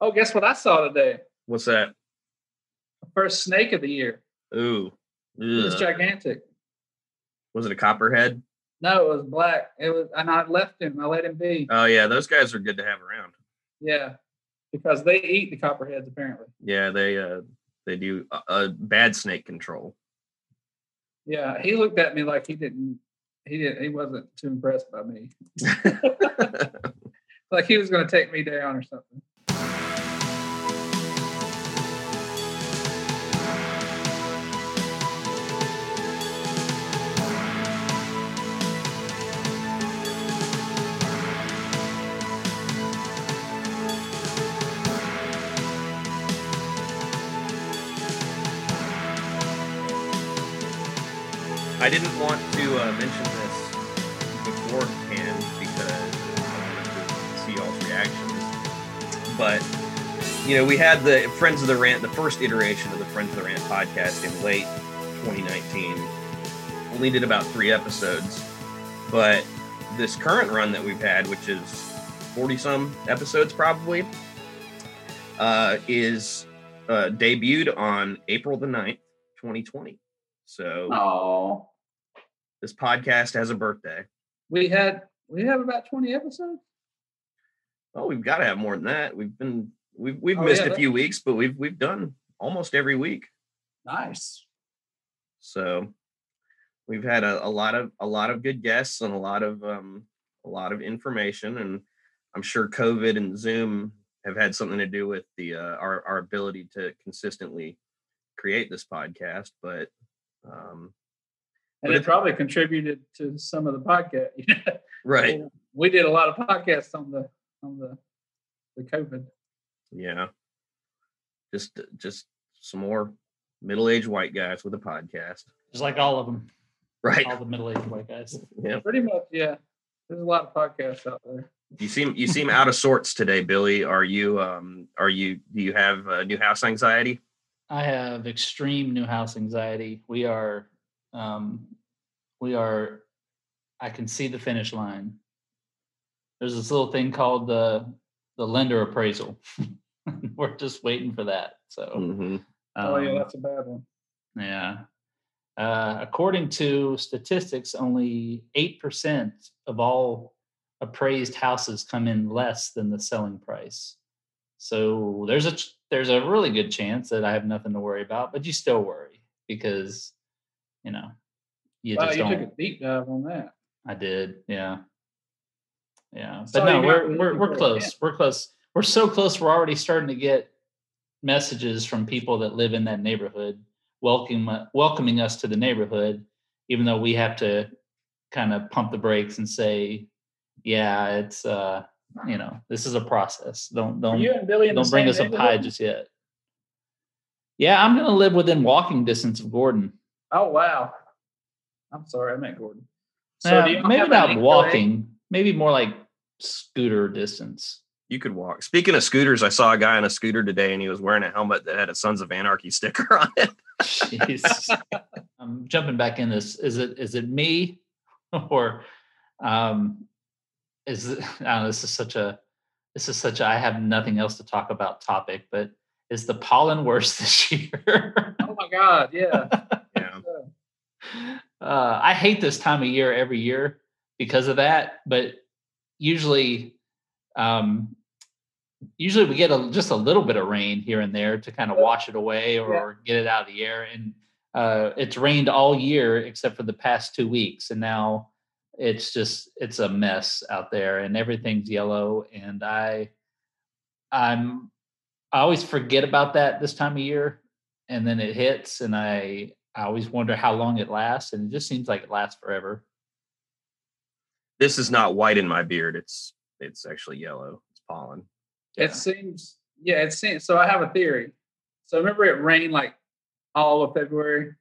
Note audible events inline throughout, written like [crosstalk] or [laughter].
Oh, guess what I saw today? What's that? The First snake of the year. Ooh. It was gigantic. Was it a copperhead? No, it was black. It was, and I left him. I let him be. Oh yeah, those guys are good to have around. Yeah, because they eat the copperheads apparently. Yeah, they uh they do a, uh, bad snake control. Yeah, he looked at me like he didn't. He didn't. He wasn't too impressed by me. [laughs] [laughs] Like he was going to take me down or something. I didn't want to uh, mention this beforehand because I wanted to see y'all's reactions. But you know, we had the Friends of the Rant, the first iteration of the Friends of the Rant podcast in late 2019. Only did about three episodes, but this current run that we've had, which is 40 some episodes probably, uh, is uh, debuted on April the 9th, 2020. So Oh, this podcast has a birthday. we had we have about twenty episodes. Oh, we've got to have more than that. We've been we've we've Oh, missed yeah, a few weeks, but we've we've done almost every week. Nice. So we've had a, a lot of a lot of good guests and a lot of um a lot of information and I'm sure COVID and Zoom have had something to do with the uh, our our ability to consistently create this podcast, but um And it it- probably contributed to some of the podcast. [laughs] right. We did a lot of podcasts on the on the the COVID. Yeah. Just just some more middle-aged white guys with a podcast. Just like all of them, Right. all the middle-aged white guys. Yeah. Pretty much, yeah. There's a lot of podcasts out there. You seem you seem out of sorts today, Billy. Are you um are you do you have uh, new house anxiety? I have extreme new house anxiety. We are, um, we are. I can see the finish line. There's this little thing called the the lender appraisal. [laughs] We're just waiting for that. So, hmm oh yeah, um, that's a bad one. Yeah. Uh, according to statistics, only 8% of all appraised houses come in less than the selling price. So there's a there's a really good chance that I have nothing to worry about, but you still worry because you know you Wow, just you don't. a deep dive on that. I did, yeah, yeah. So But no, we're we're we're close. We're close. We're so close. We're already starting to get messages from people that live in that neighborhood, welcoming welcoming us to the neighborhood, even though we have to kind of pump the brakes and say, yeah, it's uh, you know, this is a process. Don't don't you and Billy don't bring us a pie just yet. Yeah, I'm gonna live within walking distance of Gordon. Oh wow. I'm sorry, I meant Gordon. Yeah, do you maybe have not HOA? walking, maybe more like scooter distance. You could walk. Speaking of scooters, I saw a guy on a scooter today, and he was wearing a helmet that had a Sons of Anarchy sticker on it. Jeez. [laughs] I'm jumping back in this. Is it is it me [laughs] or um is it, [laughs] I don't know, this is such a this is such a I have nothing else to talk about topic, but is the pollen worse [laughs] this year? Oh my God, [laughs] yeah. Yeah. uh, I hate this time of year every year because of that. But usually, um, usually we get a, just a little bit of rain here and there to kind of wash it away or get it out of the air. And uh, it's rained all year except for the past two weeks, and now it's just it's a mess out there, and everything's yellow. And I, I'm, I always forget about that this time of year, and then it hits, and I I always wonder how long it lasts, and it just seems like it lasts forever. This is not white in my beard. It's it's actually yellow. It's pollen. It seems, yeah, it seems. So I have a theory. So remember, it rained like all of February.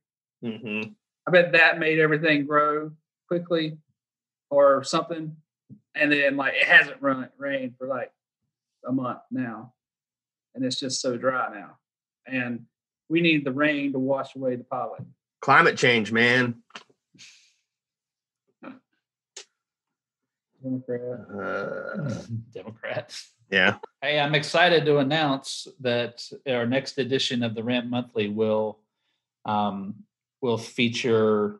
Mm-hmm. I bet that made everything grow quickly, or something. And then like it hasn't run rained for like a month now, and it's just so dry now. And we need the rain to wash away the pollen. Climate change, man. Democrat. Uh, [laughs] Democrat. Yeah. Hey, I'm excited to announce that our next edition of the Rant Monthly will um, will feature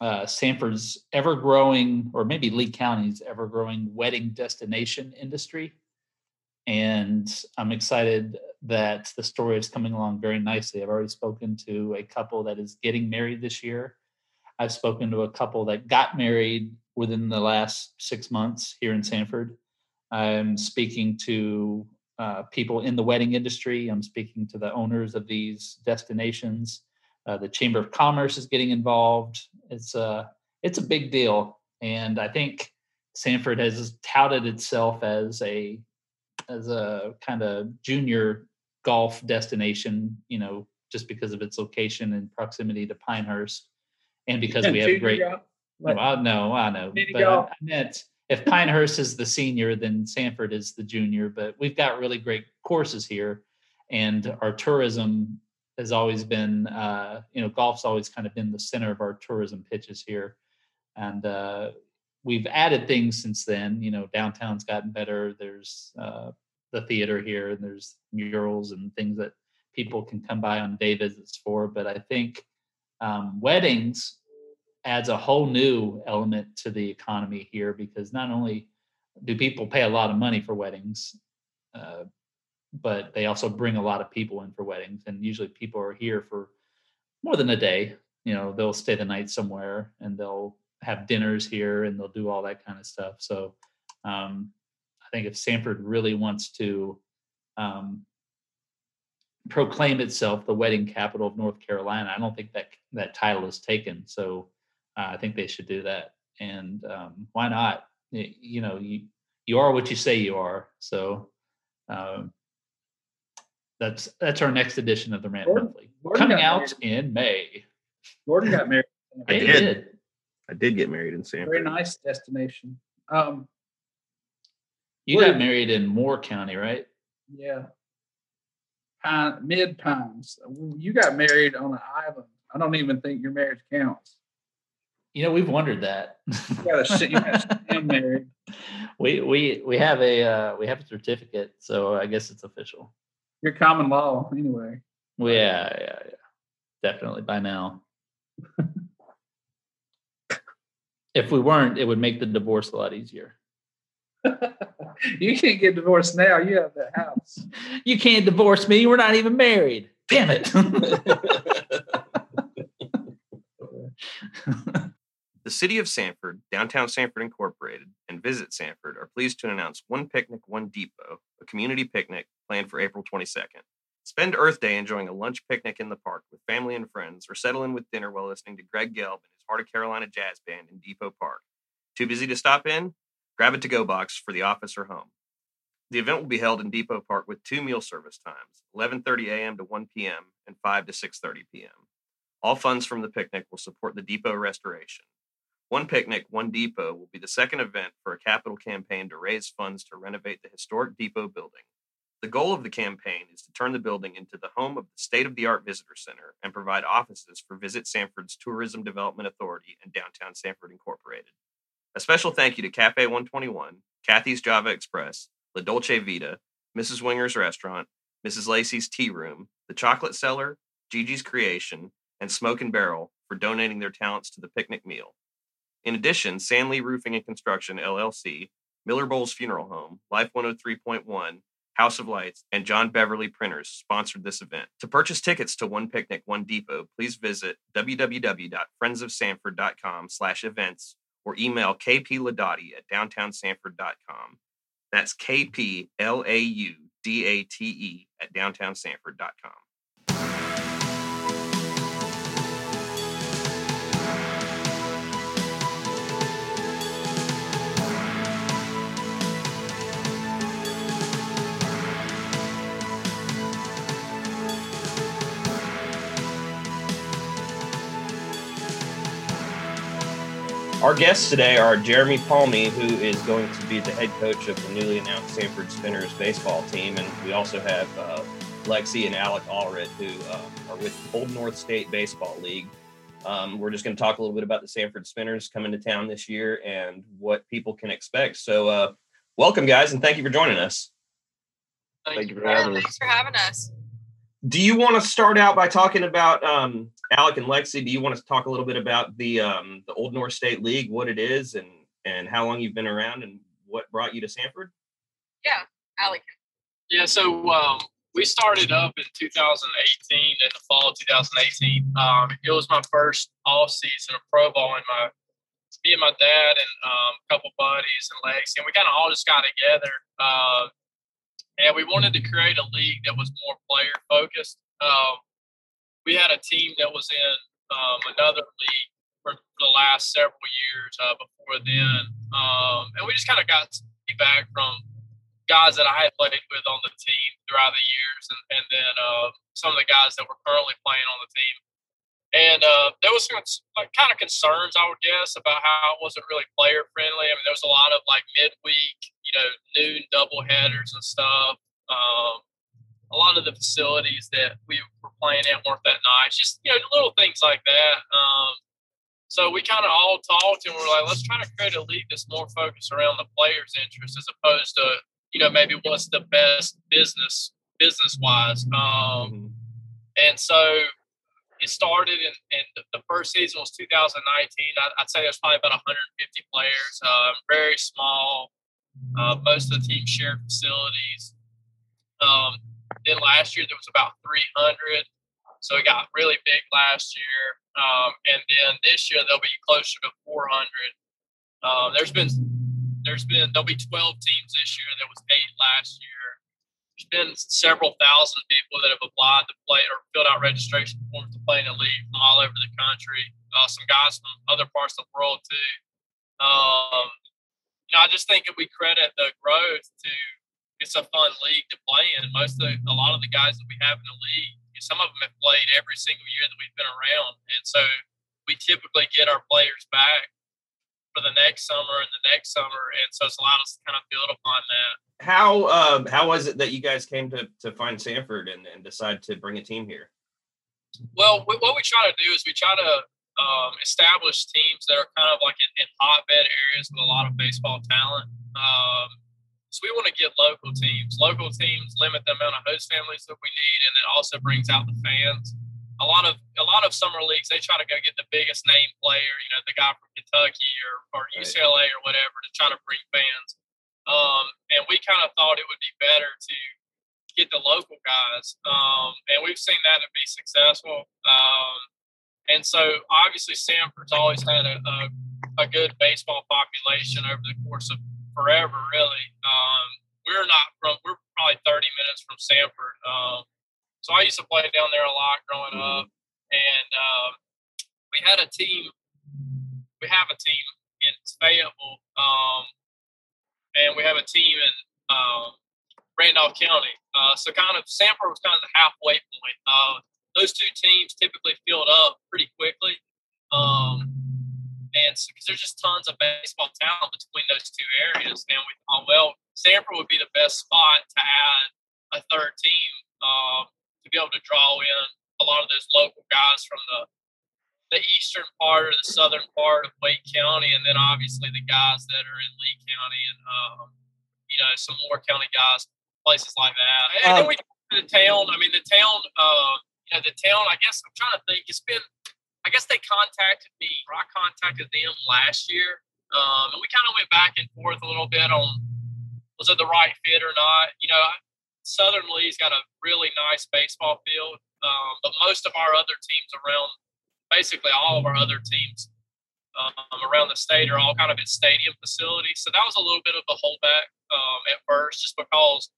uh, Sanford's ever growing, or maybe Lee County's ever growing wedding destination industry. And I'm excited that the story is coming along very nicely. I've already spoken to a couple that is getting married this year. I've spoken to a couple that got married within the last six months here in Sanford. I'm speaking to uh, people in the wedding industry. I'm speaking to the owners of these destinations. Uh, the Chamber of Commerce is getting involved. It's a it's a big deal, and I think Sanford has touted itself as a as a kind of junior golf destination. You know, just because of its location and proximity to Pinehurst, and because we have great. Well, I know, I know, but I, I meant if Pinehurst is the senior, then Sanford is the junior. But we've got really great courses here, and our tourism has always been, uh, you know, golf's always kind of been the center of our tourism pitches here, and uh, we've added things since then. You know, downtown's gotten better. There's uh, the theater here, and there's murals and things that people can come by on day visits for. But I think um, weddings adds a whole new element to the economy here because not only do people pay a lot of money for weddings, uh, but they also bring a lot of people in for weddings. And usually people are here for more than a day. You know, they'll stay the night somewhere and they'll have dinners here and they'll do all that kind of stuff. So um, I think if Sanford really wants to um, proclaim itself the wedding capital of North Carolina, I don't think that that title is taken. So uh, I think they should do that. And um, why not? You know, you you are what you say you are. So um, that's that's our next edition of the Rant Gordon, Monthly, Gordon coming out married. in May. Gordon got married. [laughs] I did. did. I did get married in Sanford. Very nice destination. Um, you got married in Moore County, right? Yeah. Pine, Mid Pines. You got married on an island. I don't even think your marriage counts. You know, we've wondered that. you got you got married. [laughs] We we we have a uh, we have a certificate, so I guess it's official. Your common law, anyway. Well, yeah, yeah, yeah. Definitely by now. [laughs] if we weren't, it would make the divorce a lot easier. [laughs] you can't get divorced now. You have that house. You can't divorce me. We're not even married. Damn it. [laughs] The City of Sanford, Downtown Sanford Incorporated, and Visit Sanford are pleased to announce One Picnic, One Depot, a community picnic planned for April 22nd. Spend Earth Day enjoying a lunch picnic in the park with family and friends, or settle in with dinner while listening to Greg Gelb and his Heart of Carolina Jazz Band in Depot Park. Too busy to stop in? Grab a to-go box for the office or home. The event will be held in Depot Park with two meal service times, 11:30 a.m. to 1 p.m. and 5 to 6:30 p.m. All funds from the picnic will support the depot restoration. One Picnic, One Depot will be the second event for a capital campaign to raise funds to renovate the historic depot building. The goal of the campaign is to turn the building into the home of the state of the art visitor center and provide offices for Visit Sanford's Tourism Development Authority and Downtown Sanford Incorporated. A special thank you to Cafe 121, Kathy's Java Express, La Dolce Vita, Mrs. Winger's Restaurant, Mrs. Lacey's Tea Room, The Chocolate Cellar, Gigi's Creation, and Smoke and Barrel for donating their talents to the picnic meal. In addition, Sanley Roofing and Construction LLC, Miller-Boles Funeral Home, Life 103.1, House of Lights, and John Beverly Printers sponsored this event. To purchase tickets to One Picnic, One Depot, please visit www.friendsofsanford.com slash events or email kplaudati at downtownsanford.com. That's K-P-L-A-U-D-A-T-E at downtownsanford.com. Our guests today are Jeremy Palme, who is going to be the head coach of the newly announced Sanford Spinners baseball team, and we also have uh, Lexie and Alec Allred, who uh, are with Old North State Baseball League. Um, we're just going to talk a little bit about the Sanford Spinners coming to town this year and what people can expect. So, uh, welcome, guys, and thank you for joining us. Thank you for having us. Thanks for having us. Do you want to start out by talking about um, Alec and Lexie? Do you want to talk a little bit about the um, the Old North State League, what it is, and and how long you've been around, and what brought you to Sanford? Yeah, Alec. Yeah, so um, we started up in 2018, in the fall of 2018. Um, it was my first off season of pro ball, and my me and my dad and um, a couple buddies and Lexie, and we kind of all just got together. Uh, and we wanted to create a league that was more player focused. Um, we had a team that was in um, another league for, the last several years uh, before then, um, and we just kind of got feedback from guys that I had played with on the team throughout the years, and, and then uh, some of the guys that were currently playing on the team. And uh, there was some like, kind of concerns, I would guess, about how it wasn't really player friendly. I mean, there was a lot of like midweek, you know, noon double headers and stuff. Um, a lot of the facilities that we were playing at weren't that nice. Just you know, little things like that. Um, so we kind of all talked and we are like, let's try to create a league that's more focused around the players' interest as opposed to you know maybe what's the best business business wise. Um, mm-hmm. And so it started in, in, the first season was 2019. I, would say there's probably about 150 players, uh, very small. Uh, most of the teams shared facilities. Um, then last year there was about 300, so it got really big last year. Um, and then this year there'll be closer to 400. Um, there's been there's been there'll be 12 teams this year. There was eight last year there's been several thousand people that have applied to play or filled out registration forms to play in the league from all over the country. Uh, some guys from other parts of the world too. Um, you know, I just think if we credit the growth to it's a fun league to play in. Most of the, a lot of the guys that we have in the league, some of them have played every single year that we've been around, and so we typically get our players back for the next summer and the next summer, and so it's allowed us to kind of build upon that how um, how was it that you guys came to to find Sanford and, and decide to bring a team here? Well, we, what we try to do is we try to um, establish teams that are kind of like in, in, hotbed areas with a lot of baseball talent. Um, so we want to get local teams. Local teams limit the amount of host families that we need, and it also brings out the fans. A lot of a lot of summer leagues they try to go get the biggest name player, you know, the guy from Kentucky or, or UCLA or whatever to try to bring fans. Um, and we kind of thought it would be better to get the local guys. Um, and we've seen that to be successful. Um, and so obviously Sanford's always had a, a, a, good baseball population over the course of forever, really. Um, we're not from, we're probably 30 minutes from Sanford. Um, so I used to play down there a lot growing up. And um, we had a team, we have a team in Fayetteville um, and we have a team in um, Randolph County. Uh, so kind of Sanford was kind of the halfway point. Uh, those two teams typically filled up pretty quickly. Um, because there's just tons of baseball talent between those two areas. And we thought, well, Sanford would be the best spot to add a third team uh, to be able to draw in a lot of those local guys from the the eastern part or the southern part of Wake County, and then obviously the guys that are in Lee County and um, you know some Moore County guys, places like that. And um, then we talked to the town. I mean, the town. Uh, you know, the town. I guess I'm trying to think. It's been. I guess they contacted me. Or I contacted them last year, um, and we kind of went back and forth a little bit on was it the right fit or not. You know, Southern Lee's got a really nice baseball field, um, but most of our other teams around basically all of our other teams um, around the state are all kind of in stadium facilities. So that was a little bit of a holdback um, at first, just because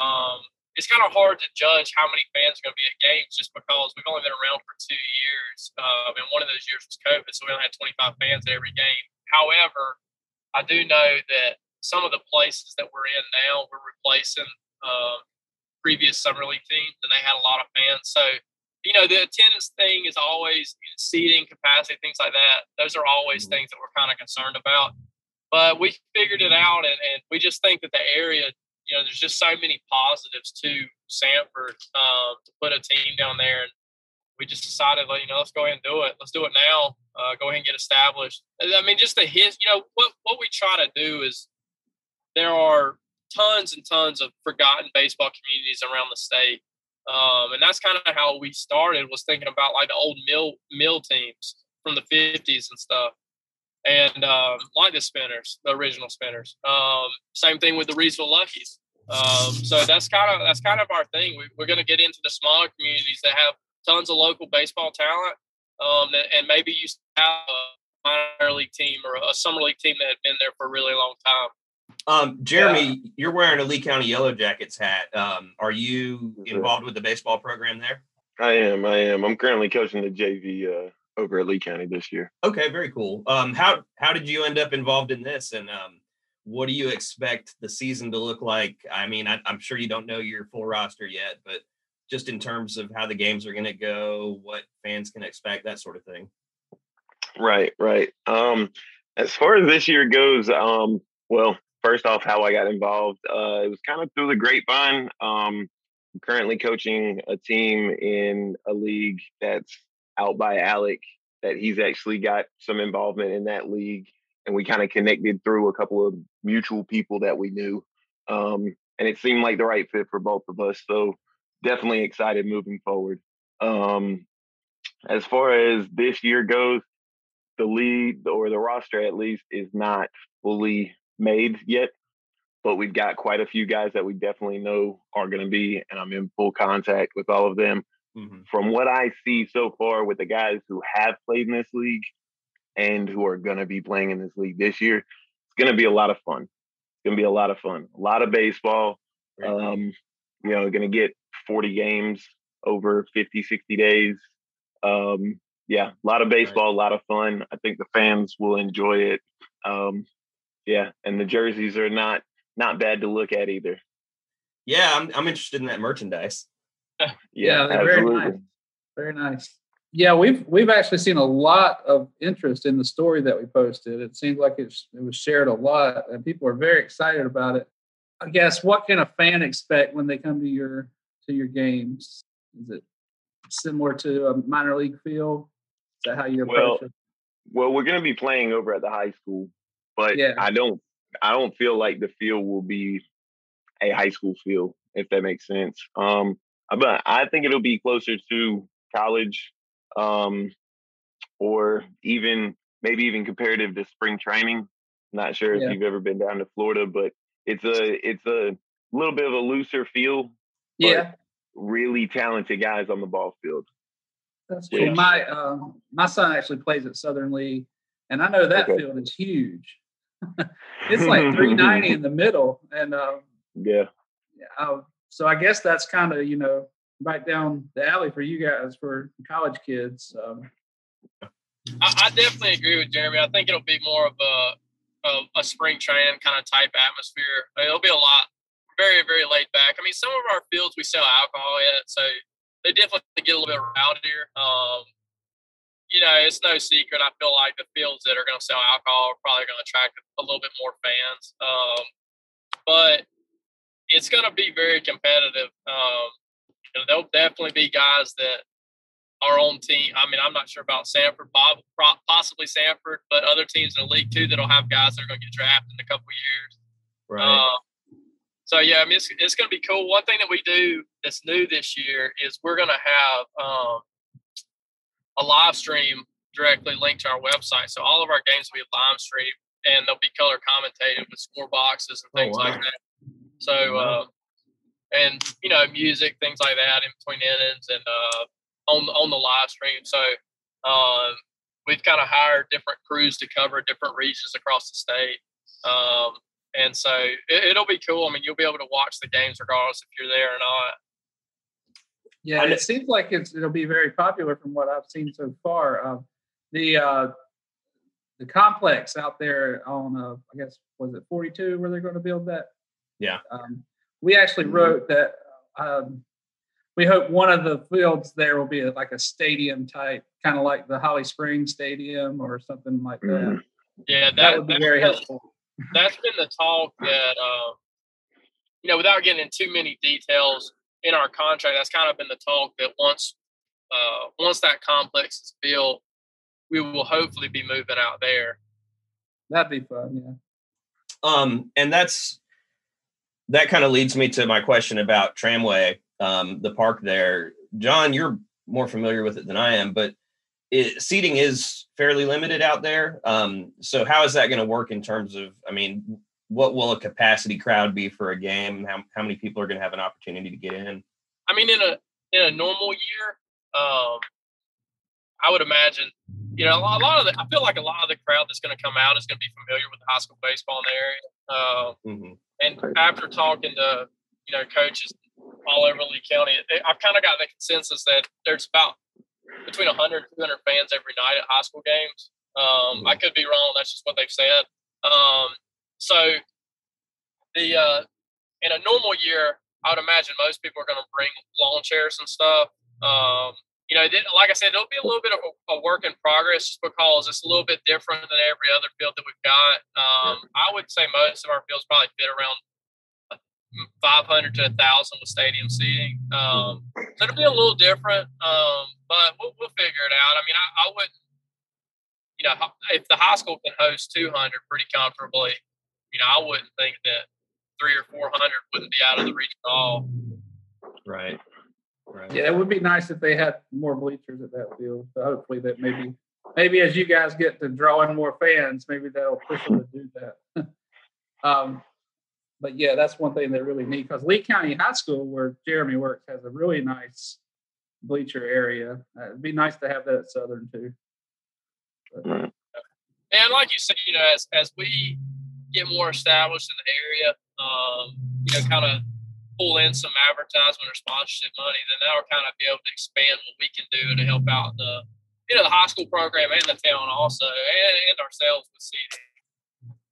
um, it's kind of hard to judge how many fans are going to be at games just because we've only been around for two years. Uh, and one of those years was COVID, so we only had 25 fans at every game. However, I do know that some of the places that we're in now, we're replacing uh, previous summer league teams, and they had a lot of fans. So you know, the attendance thing is always you know, seating capacity, things like that. Those are always mm-hmm. things that we're kind of concerned about. But we figured it out, and, and we just think that the area, you know, there's just so many positives to Sanford um, to put a team down there. And we just decided, like, you know, let's go ahead and do it. Let's do it now. Uh, go ahead and get established. I mean, just the his, you know, what what we try to do is there are tons and tons of forgotten baseball communities around the state. Um, and that's kind of how we started was thinking about like the old mill mill teams from the 50s and stuff and um, like the spinners the original spinners um, same thing with the Reidsville luckies um, so that's kind of that's kind of our thing we, are going to get into the smaller communities that have tons of local baseball talent um, and maybe you have a minor league team or a summer league team that had been there for a really long time um, Jeremy, yeah. you're wearing a Lee County Yellow Jackets hat. Um, are you involved with the baseball program there? I am. I am. I'm currently coaching the JV uh, over at Lee County this year. Okay, very cool. Um, how how did you end up involved in this, and um, what do you expect the season to look like? I mean, I, I'm sure you don't know your full roster yet, but just in terms of how the games are going to go, what fans can expect, that sort of thing. Right, right. Um, as far as this year goes, um, well, first off, how I got involved, uh, it was kind of through the grapevine. Um, I'm currently coaching a team in a league that's out by Alec that he's actually got some involvement in that league. And we kind of connected through a couple of mutual people that we knew. Um, and it seemed like the right fit for both of us. So definitely excited moving forward. Um, as far as this year goes, the lead or the roster at least is not fully made yet, but we've got quite a few guys that we definitely know are going to be, and I'm in full contact with all of them. Mm-hmm. From what I see so far with the guys who have played in this league and who are going to be playing in this league this year, it's going to be a lot of fun. It's going to be a lot of fun. A lot of baseball. Um, you know, going to get 40 games over 50, 60 days. Um, yeah, a lot of baseball, a lot of fun. I think the fans will enjoy it. Um, yeah, and the jerseys are not not bad to look at either. Yeah, I'm I'm interested in that merchandise. [laughs] yeah, yeah they're very nice. Very nice. Yeah, we've we've actually seen a lot of interest in the story that we posted. It seems like it's it was shared a lot, and people are very excited about it. I guess what can a fan expect when they come to your to your games? Is it similar to a minor league feel? Is that how you approach well, it? Well, we're going to be playing over at the high school, but yeah. I don't I don't feel like the field will be a high school field, if that makes sense. Um, but I think it'll be closer to college, um, or even maybe even comparative to spring training. Not sure yeah. if you've ever been down to Florida, but it's a it's a little bit of a looser feel. Yeah, really talented guys on the ball field. That's cool. Yeah. My um, my son actually plays at Southern Lee, and I know that okay. field is huge. [laughs] it's like 390 [laughs] in the middle, and uh, yeah. Uh, so I guess that's kind of you know right down the alley for you guys for college kids. Um, I, I, definitely agree with Jeremy. I think it'll be more of a a, a spring training kind of type atmosphere. It'll be a lot very very laid back. I mean, some of our fields we sell alcohol at, so they definitely get a little bit rowdier. Um, you know, it's no secret. I feel like the fields that are going to sell alcohol are probably going to attract a little bit more fans. Um, but it's going to be very competitive. Um, know, there'll definitely be guys that are on team. I mean, I'm not sure about Sanford, Bob, possibly Sanford, but other teams in the league too that'll have guys that are going to get drafted in a couple years. Right. Uh, so yeah, I mean, it's, it's going to be cool. One thing that we do that's new this year is we're going to have um, a live stream directly linked to our website. So all of our games will be live stream and they'll be color commentated with score boxes and oh, things oh, wow. like that. So, uh, and you know, music, things like that in between innings and uh, on on the live stream. So, um, we've kind of hired different crews to cover different regions across the state. Um, and so it, will be cool. I mean, you'll be able to watch the games regardless if you're there or not. Yeah, it seems like it's, it'll be very popular from what I've seen so far. Uh, the uh, the complex out there on, uh, I guess, was it 42 where they're going to build that? Yeah. Um, we actually mm-hmm. wrote that um, we hope one of the fields there will be like a stadium type, kind of like the Holly Springs Stadium or something like that. Mm-hmm. Yeah, that, that would be very helpful. That's been the talk that, uh, you know, without getting into too many details, in our contract, that's kind of been the talk that once uh, once that complex is built, we will hopefully be moving out there. That'd be fun, yeah. Um, and that's that kind of leads me to my question about Tramway, um, the park there. John, you're more familiar with it than I am, but it, seating is fairly limited out there. Um, so how is that going to work in terms of? I mean, what will a capacity crowd be for a game? How how many people are going to have an opportunity to get in? I mean, in a in a normal year, um, I would imagine, you know, a lot of the, I feel like a lot of the crowd that's going to come out is going to be familiar with the high school baseball in the area. Uh, mm-hmm. And after talking to, you know, coaches all over Lee County, I've kind of got the consensus that there's about between 100 200 fans every night at high school games. Um, mm-hmm. I could be wrong. That's just what they've said. Um, so the uh, in a normal year, I would imagine most people are going to bring lawn chairs and stuff. Um, you know, like I said, it'll be a little bit of a, a, work in progress just because it's a little bit different than every other field that we've got. Um, I would say most of our fields probably fit around 500 to 1,000 with stadium seating. Um, so it'll be a little different, um, but we'll, we'll, figure it out. I mean, I, I wouldn't, you know, if the high school can host 200 pretty comfortably, you know, I wouldn't think that three or 400 wouldn't be out of the reach at all. Right. Right. Yeah, it would be nice if they had more bleachers at that field. So hopefully that maybe maybe as you guys get to draw in more fans, maybe that'll push them to do that. [laughs] um, but yeah, that's one thing they really need because Lee County High School, where Jeremy works, has a really nice bleacher area. Uh, it'd be nice to have that at Southern too. But, and like you said, you know, as as we get more established in the area, um, you know, kind of pull in some advertisement or sponsorship money, then that'll kind of be able to expand what we can do to help out the you know the high school program and the town also and, and ourselves with seating.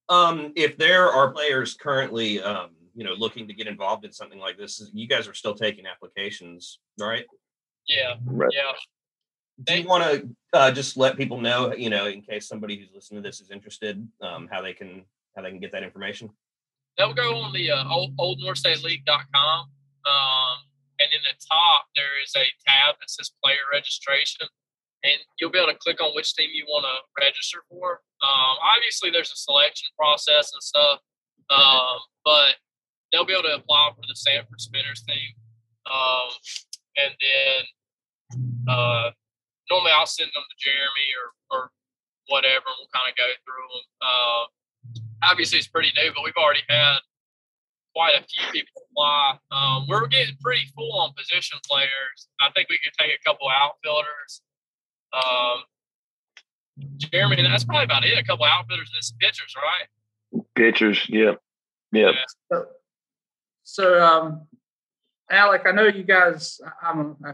Um, if there are players currently um, you know looking to get involved in something like this, you guys are still taking applications, right? Yeah, right. yeah. Do you want to uh, just let people know, you know, in case somebody who's listening to this is interested, um, how they can how they can get that information? They'll go on the uh, old, oldnorthstateleague.com. Um, and in the top, there is a tab that says player registration. And you'll be able to click on which team you want to register for. Um, obviously, there's a selection process and stuff, um, but they'll be able to apply for the Sanford Spinners team. Um, and then uh, normally I'll send them to Jeremy or, or whatever, and we'll kind of go through them. Uh, obviously it's pretty new, but we've already had quite a few people apply. Um, we're getting pretty full on position players. I think we could take a couple outfielders. Um, Jeremy, that's probably about it. A couple outfielders and some pitchers, right? Pitchers, yep, yep. Yeah. So, so um, Alec, I know you guys. I'm, I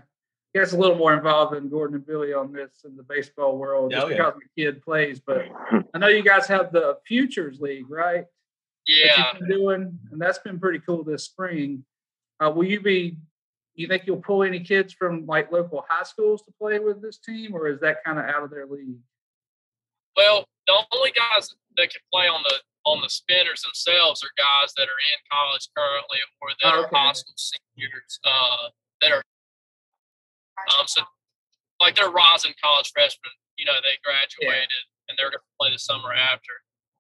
guess a little more involved than Gordon and Billy on this in the baseball world, just oh, yeah. because my kid plays. But I know you guys have the Futures League, right? Yeah. That doing, and that's been pretty cool this spring. Uh, will you be? You think you'll pull any kids from like local high schools to play with this team, or is that kind of out of their league? Well, the only guys that can play on the on the spinners themselves are guys that are in college currently or that oh, okay. are high school seniors uh, that are um, so like they're rising college freshmen, you know, they graduated yeah. and they're going to play the summer after.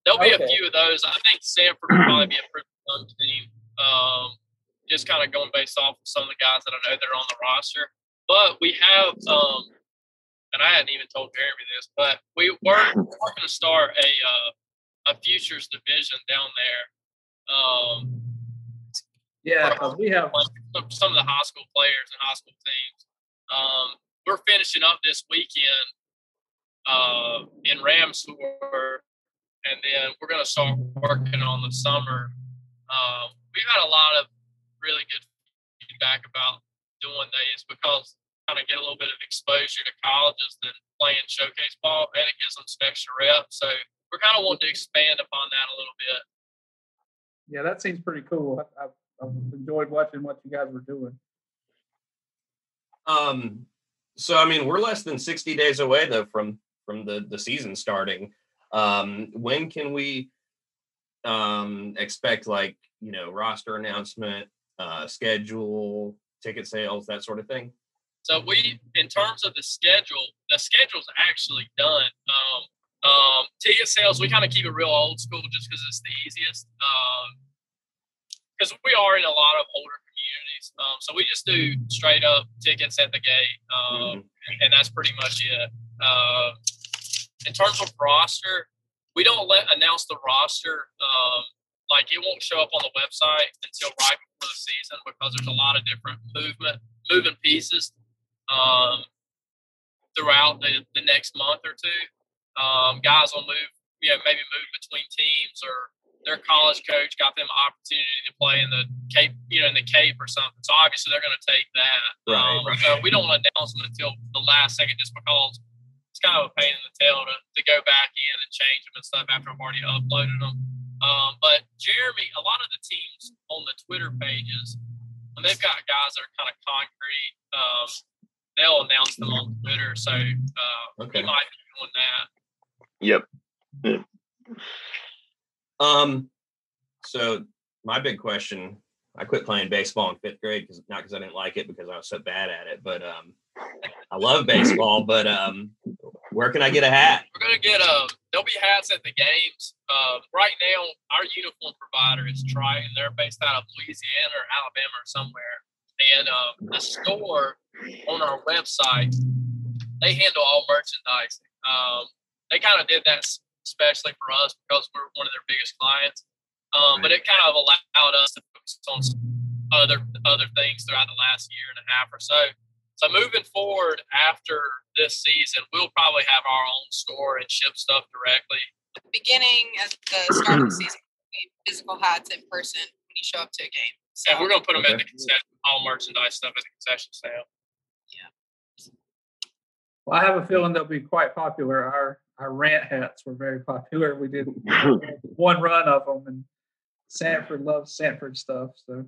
There'll be okay. a few of those. I think Sanford will probably be a pretty fun team. Um, just kind of going based off of some of the guys that I know that are on the roster. But we have, um, and I hadn't even told Jeremy this, but we were, [laughs] we're going to start a uh, a futures division down there. Um, yeah, we have some of the high school players and high school teams. Um, we're finishing up this weekend uh, in Ramseur, and then we're going to start working on the summer. Um, we've had a lot of really good feedback about doing these because kind of get a little bit of exposure to colleges than playing showcase ball, and it gives them some extra reps. So we're kind of wanting to expand upon that a little bit. Yeah, that seems pretty cool. I've, I've enjoyed watching what you guys were doing. Um, so I mean, we're less than 60 days away though from from the the season starting. Um, when can we um expect like you know roster announcement, uh, schedule, ticket sales, that sort of thing? So we, in terms of the schedule, the schedule's actually done. Um, um, ticket sales, we kind of keep it real old school just because it's the easiest. Um, because we are in a lot of older communities, um, so we just do straight up tickets at the gate, um, Mhm. and that's pretty much it. Uh, in terms of roster, we don't let announce the roster. Um, like it won't show up on the website until right before the season because there's a lot of different movement moving pieces um, throughout the, the next month or two. Um, guys will move, you know, maybe move between teams or their college coach got them opportunity to play in the Cape, you know, in the Cape or something. So obviously they're going to take that. Right, Um, right. So we don't want to announce them until the last second just because it's kind of a pain in the tail to, to go back in and change them and stuff after I've already uploaded them. Um, but Jeremy, a lot of the teams on the Twitter pages, when they've got guys that are kind of concrete, um, they'll announce them on Twitter. So uh, Okay. we might be doing that. Yep. Um, so my big question, I quit playing baseball in fifth grade because not because I didn't like it, because I was so bad at it. But um, I love baseball. But um, where can I get a hat? We're gonna get uh there'll be hats at the games. Uh, right now, our uniform provider is Triton. They're based out of Louisiana or Alabama or somewhere. And uh, the store on our website, they handle all merchandise. Um, they kind of did that especially for us because we're one of their biggest clients. Um, but it kind of allowed us to focus on other other things throughout the last year and a half or so. So moving forward after this season, we'll probably have our own store and ship stuff directly. Beginning at the start of the season, physical hats in person when you show up to a game. So And we're gonna put them at the concession, all merchandise stuff at the concession stand. Well, I have a feeling they'll be quite popular. Our our rant hats were very [laughs] popular. We did [laughs] one run of them, and Sanford loves Sanford stuff. So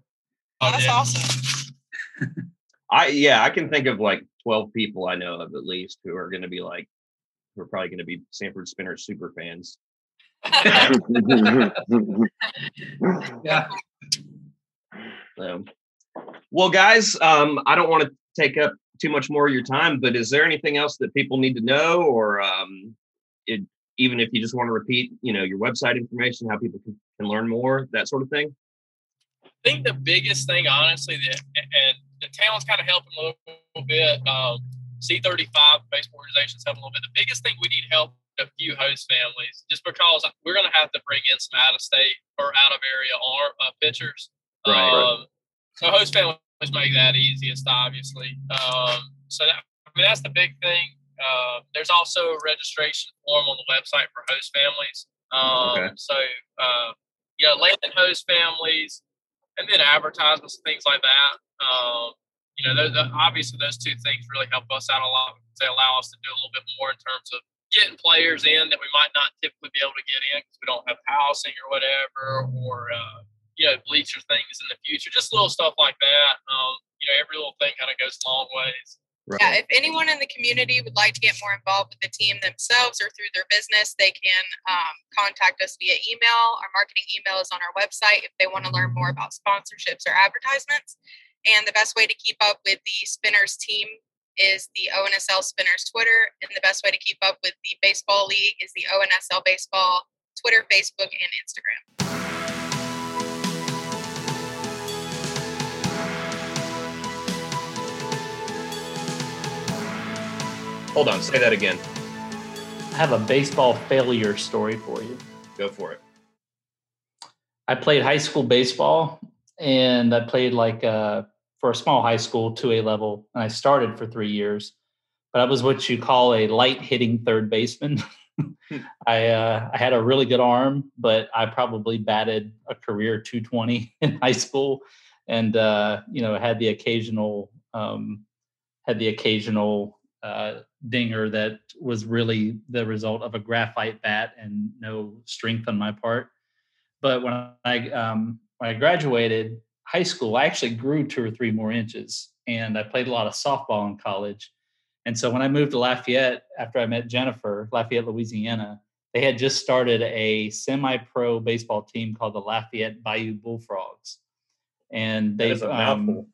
Oh, that's awesome. [laughs] I yeah, I can think of like twelve people I know of at least who are going to be like, who are probably going to be Sanford Spinner super fans. yeah, So, well, guys, um, I don't want to take up too much more of your time, but is there anything else that people need to know, or um, it, even if you just want to repeat, you know, your website information, how people can, can learn more, that sort of thing? I think the biggest thing, honestly, that and the town's kind of helping a little, bit. Um, C35 based organizations helping a little bit. The biggest thing we need help a few host families, just because we're going to have to bring in some out of state or out of area arm uh, pitchers. Right, right. Um, so host families make that easiest, obviously. Um, so that, I mean, that's the big thing. Uh, there's also a registration form on the website for host families. Um, Okay. So, uh, you know, landing host families, and then advertisements and things like that. Um, you know, those, obviously those two things really help us out a lot they allow us to do a little bit more in terms of getting players in that we might not typically be able to get in because we don't have housing or whatever, or uh, you know, bleacher things in the future. Just little stuff like that. Um, you know, every little thing kind of goes a long ways. Right. Yeah, if anyone in the community would like to get more involved with the team themselves or through their business, they can um, contact us via email. Our marketing email is on our website if they want to learn more about sponsorships or advertisements. And the best way to keep up with the Spinners team is the ONSL Spinners Twitter. And the best way to keep up with the Baseball League is the ONSL Baseball Twitter, Facebook, and Instagram. Hold on, say that again. I have a baseball failure story for you. Go for it. I played high school baseball and I played like uh, for a small high school, 2A level, and I started for three years. But I was what you call a light hitting third baseman. [laughs] I uh, I had a really good arm, but I probably batted a career 220 [laughs] in high school, and uh, you know had the occasional um, had the occasional uh, dinger that was really the result of a graphite bat and no strength on my part. But when I um, when I graduated high school, I actually grew two or three more inches, and I played a lot of softball in college. And so when I moved to Lafayette after I met Jennifer, Lafayette, Louisiana, they had just started a semi-pro baseball team called the Lafayette Bayou Bullfrogs, and a um,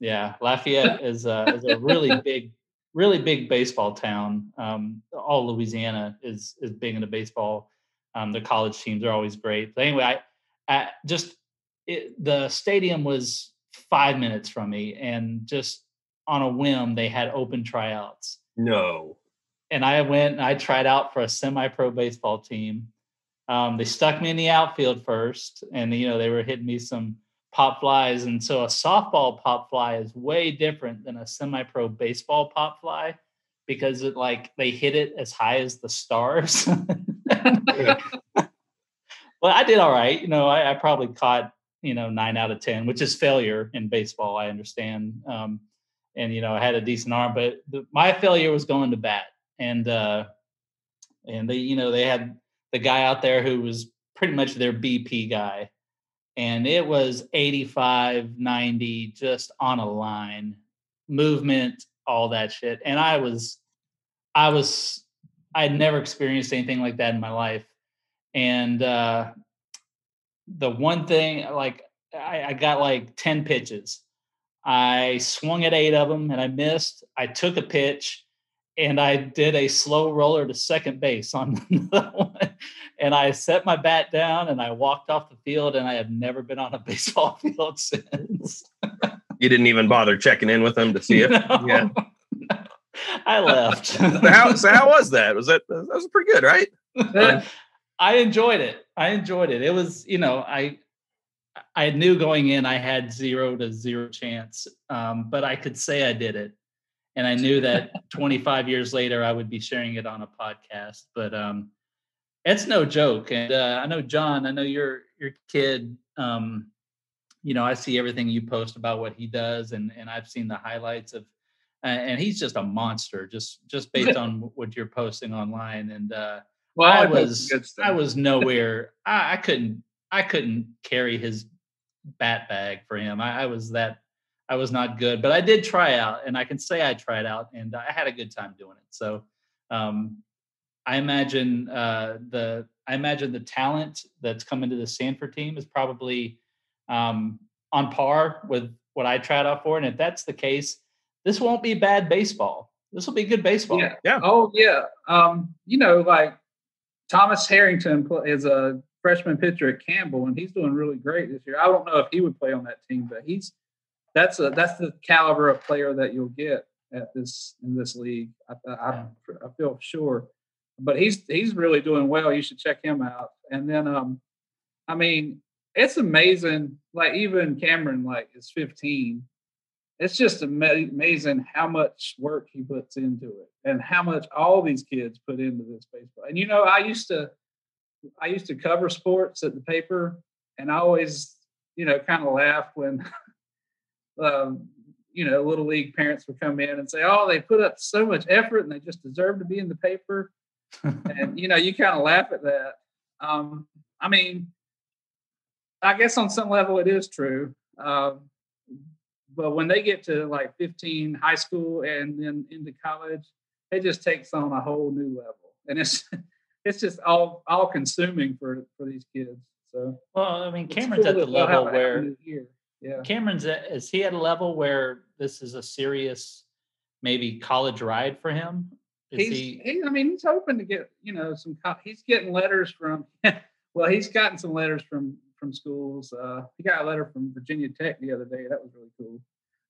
yeah, Lafayette is a, is a really [laughs] big, really big baseball town. Um, all Louisiana is is big into baseball. Um, the college teams are always great. But anyway, I, I just it, the stadium was five minutes from me, and just on a whim, they had open tryouts. No. And I went and I tried out for a semi-pro baseball team. Um, they stuck me in the outfield first, and you know they were hitting me some pop flies, and so a softball pop fly is way different than a semi-pro baseball pop fly because it like they hit it as high as the stars. [laughs] well, I did all right. You know, I, I, probably caught you know nine out of ten, which is failure in baseball. I understand, um, and you know I had a decent arm, but the, my failure was going to bat, and uh, and they you know they had the guy out there who was pretty much their BP guy, and it was 85, 90, just on a line, movement, all that shit, and I was, I was, I had never experienced anything like that in my life, and uh, the one thing like I, I got like 10 pitches. I swung at eight of them and I missed. I took a pitch and I did a slow roller to second base on [laughs] the one. And I set my bat down and I walked off the field and I have never been on a [laughs] baseball field since. you didn't even bother checking in with them to see if no, yeah. [laughs] I left. [laughs] so, how, so how was that? Was that that was pretty good, right? I enjoyed it. I enjoyed it. It was, you know, I I knew going in I had zero to zero chance, um, but I could say I did it, and I knew that 25 years later I would be sharing it on a podcast. But um, it's no joke, and uh, I know John. I know your your kid. Um, you know, I see everything you post about what he does, and and I've seen the highlights of, uh, and he's just a monster, just just based [laughs] on what you're posting online, and. uh well, I was I was nowhere. I, I, couldn't I couldn't carry his bat bag for him. I, I, was that I was not good, but I did try out, and I can say I tried out, and I had a good time doing it. So um, I imagine uh, the I imagine the talent that's coming to the Sanford team is probably um, on par with what I tried out for, and if that's the case, this won't be bad baseball. This will be good baseball. Yeah. yeah. Oh yeah. Um, you know, like Thomas Harrington is a freshman pitcher at Campbell, and he's doing really great this year. I don't know if he would play on that team, but he's that's a that's the caliber of player that you'll get at this in this league. I, I, I feel sure, but he's he's really doing well. You should check him out. And then, um, I mean, it's amazing. Like even Cameron, like is 15, it's just amazing how much work he puts into it and how much all these kids put into this baseball. And you know, I used to I used to cover sports at the paper and I always, you know, kind of laugh when [laughs] um, you know, little league parents would come in and say, "Oh, they put up so much effort and they just deserve to be in the paper." And you know, you kind of laugh at that. Um, I mean, I guess on some level it is true. Um, but when they get to like 15 high school and then into college it just takes on a whole new level and it's [laughs] it's just all all consuming for for these kids so well i mean cameron's cool at the level where yeah cameron's at, is he at a level where this is a serious maybe college ride for him he's, he, he i mean he's hoping to get you know some he's getting letters from [laughs] well he's gotten some letters from from schools. Uh, he got a letter from Virginia Tech the other day. That was really cool.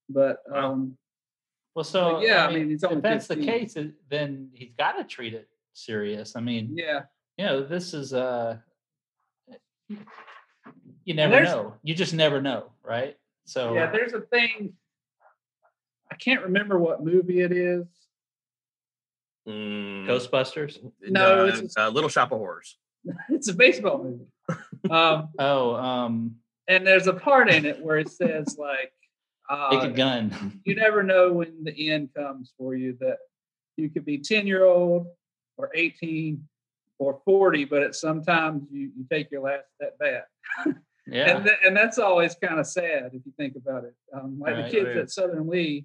But um, well, so yeah, I mean, I mean if that's 15. the case, then he's got to treat it serious. I mean, yeah, you know, this is uh, you never know. You just never know, right? So yeah, there's a thing. I can't remember what movie it is. Mm, Ghostbusters? No, it's a Little Shop of Horrors. [laughs] it's a baseball movie. [laughs] Um, oh, um, and there's a part in it where it says like, uh, [laughs] "Take a gun." you never know when the end comes for you. That you could be ten year old or eighteen or forty, but at sometimes you you take your last at bat. yeah, and th- and that's always kind of sad if you think about it. Um, like right, the kids right. at Southern Lee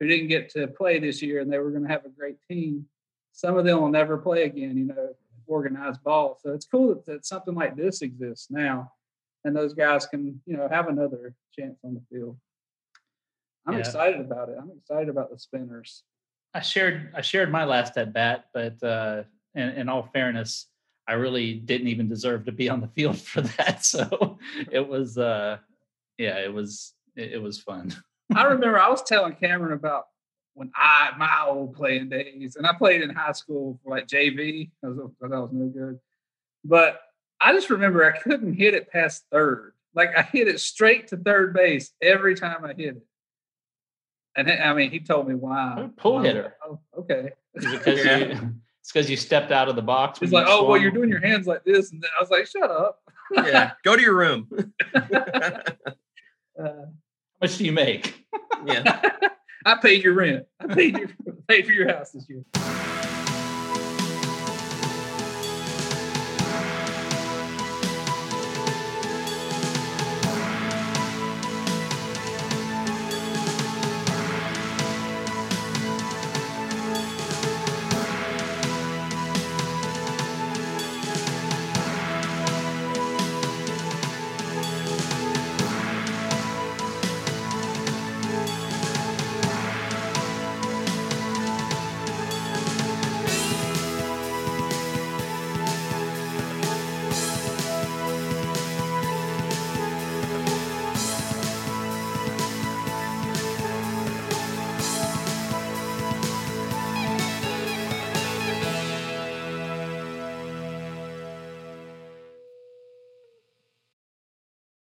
who didn't get to play this year, and they were going to have a great team. Some of them will never play again. You know, organized ball. So it's cool that, that something like this exists now, and those guys can you know have another chance on the field. I'm yeah. excited about it. I'm excited about the spinners. I shared I shared my last at bat, but uh, in, in all fairness, I really didn't even deserve to be on the field [laughs] for that. So it was, uh, yeah, it was, it, it was fun. I remember I was telling Cameron about when I my old playing days, and I played in high school for like JV. I was, I was no good, but I just remember I couldn't hit it past third. Like I hit it straight to third base every time I hit it. And I mean, he told me why. Pull hitter. Oh, okay. Is it because Yeah. you, it's because you stepped out of the box. He's when like, you oh, well, you're doing your hands like this, and then I was like, shut up. yeah, [laughs] go to your room. [laughs] Uh, How much do you make? yeah. [laughs] I paid your rent. I paid your [laughs] paid for your house this year.